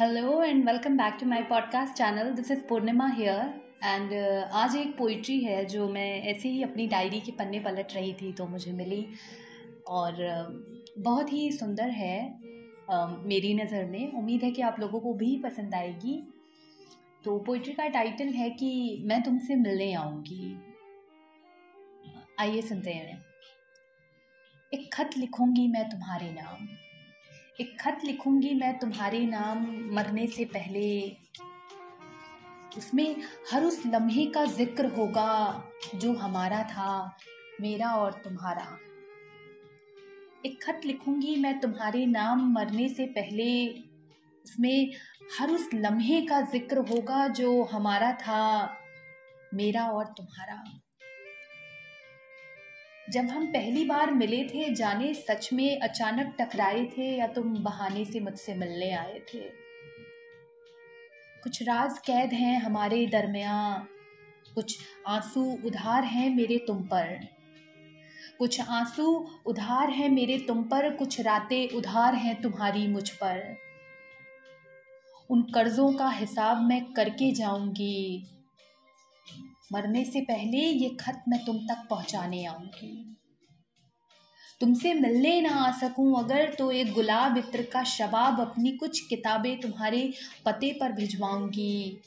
Hello and welcome back to my podcast channel this is Purnima here and आज एक poetry है जो मैं ऐसे ही अपनी डायरी के पन्ने पलट रही थी तो मुझे मिली। और uh, बहुत ही सुंदर है uh, मेरी नज़र में। उम्मीद है कि आप लोगों को भी पसंद आएगी। तो पोइट्री का टाइटल है कि मैं तुमसे मिलने आऊँगी। आइए सुनते हैं। एक खत लिखूँगी मैं तुम्हारे नाम। एक खत लिखूँगी मैं तुम्हारे नाम मरने से पहले। उसमें हर उस लम्हे का ज़िक्र होगा जो हमारा था, मेरा और तुम्हारा। एक खत लिखूँगी मैं तुम्हारे नाम मरने से पहले, उसमें हर उस लम्हे का ज़िक्र होगा जो हमारा था, मेरा और तुम्हारा। जब हम पहली बार मिले थे, जाने सच में अचानक टकराए थे या तुम बहाने से मुझसे मिलने आए थे। कुछ राज कैद हैं हमारे दरमियान, कुछ आँसू उधार हैं मेरे तुम पर। कुछ आँसू उधार हैं मेरे तुम पर, कुछ रातें उधार हैं तुम्हारी मुझ पर। उन कर्जों का हिसाब मैं करके जाऊँगी मरने से पहले ये खत मैं तुम तक पहुँचाने आऊँगी। तुमसे मिलने ना आ सकूँ अगर तो एक गुलाब इत्र का शबाब अपनी कुछ किताबें तुम्हारे पते पर भिजवाऊँगी।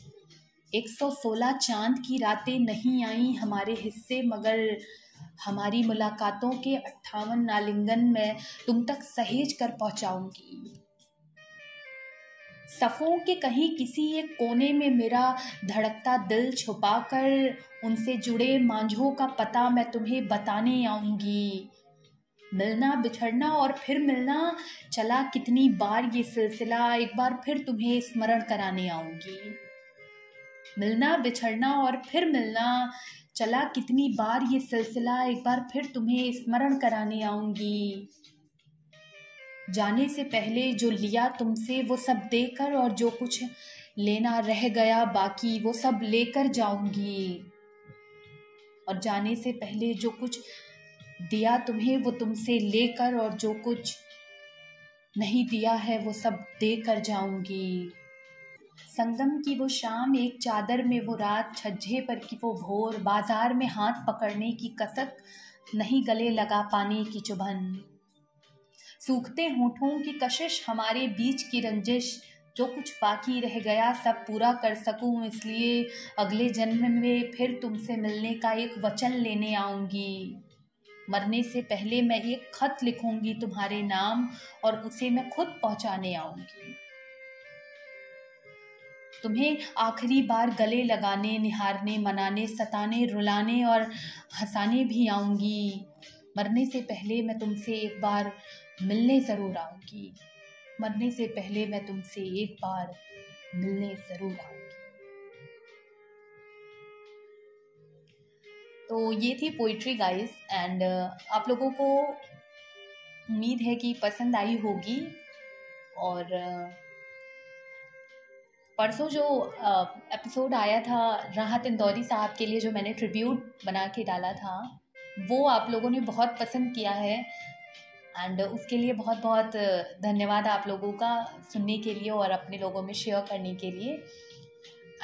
116 चाँद की रातें नहीं आई हमारे हिस्से, मगर हमारी मुलाकातों के अट्ठावन नालिंगन में तुम तक सहेज कर पहुंचाऊँगी। सफ़ों के कहीं किसी एक कोने में मेरा धड़कता दिल छुपाकर उनसे जुड़े मांझों का पता मैं तुम्हें बताने आऊँगी। मिलना बिछड़ना और फिर मिलना चला कितनी बार ये सिलसिला, एक बार फिर तुम्हें स्मरण कराने आऊँगी। मिलना बिछड़ना और फिर मिलना चला कितनी बार ये सिलसिला, एक बार फिर तुम्हें स्मरण कराने आऊँगी। जाने से पहले जो लिया तुमसे, वो सब देकर और जो कुछ लेना रह गया बाकी, वो सब लेकर जाऊँगी। और जाने से पहले जो कुछ दिया तुम्हें, वो तुमसे लेकर और जो कुछ नहीं दिया है, वो सब दे कर जाऊँगी। संगम की वो शाम, एक चादर में वो रात, छज्जे पर की वो भोर, बाज़ार में हाथ पकड़ने की कसक नहीं गले लगा पाने की चुभन। सूखते होठों की कशिश हमारे बीच की रंजिश, जो कुछ बाकी रह गया सब पूरा कर सकूँ, इसलिए अगले जन्म में फिर तुमसे मिलने का एक वचन लेने आऊँगी। मरने से पहले मैं एक खत लिखूँगी तुम्हारे नाम और उसे मैं खुद पहुँचाने आऊँगी। तुम्हें आखिरी बार गले लगाने, निहारने, मनाने, सताने, रुलाने और हंसाने भी आऊँगी। मरने से पहले मैं तुमसे एक बार मिलने ज़रूर आऊँगी। मरने से पहले मैं तुमसे एक बार मिलने ज़रूर आऊँगी। तो ये थी पोइट्री गाइस एंड आप लोगों को उम्मीद है कि पसंद आई होगी। और uh, परसों जो एपिसोड uh, आया था राहत इंदौरी साहब के लिए जो मैंने ट्रिब्यूट बना के डाला था वो आप लोगों ने बहुत पसंद किया है। एंड उसके लिए बहुत बहुत धन्यवाद आप लोगों का सुनने के लिए और अपने लोगों में शेयर करने के लिए।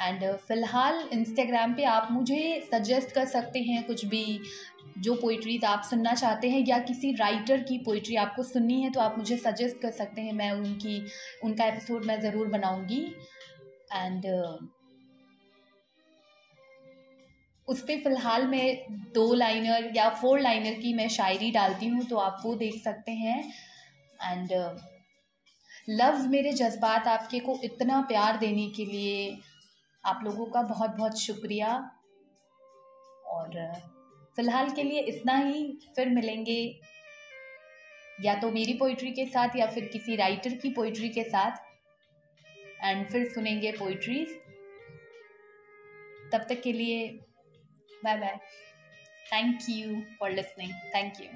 एंड फ़िलहाल इंस्टाग्राम पे आप मुझे सजेस्ट कर सकते हैं कुछ भी जो पोइट्रीज आप सुनना चाहते हैं या किसी राइटर की पोइट्री आपको सुननी है तो आप मुझे सजेस्ट कर सकते हैं। मैं उनकी, उनका एपिसोड मैं ज़रूर बनाऊँगी। एंड उस पर फ़िलहाल मैं दो लाइनर या फोर लाइनर की मैं शायरी डालती हूँ तो आप वो देख सकते हैं। एंड लफ्ज़ मेरे जज्बात आपके को इतना प्यार देने के लिए आप लोगों का बहुत बहुत शुक्रिया। और फ़िलहाल के लिए इतना ही, फिर मिलेंगे या तो मेरी पोइट्री के साथ या फिर किसी राइटर की पोइट्री के साथ। एंड फिर सुनेंगे पोइट्रीज तब तक के लिए Bye bye. Thank you for listening. Thank you.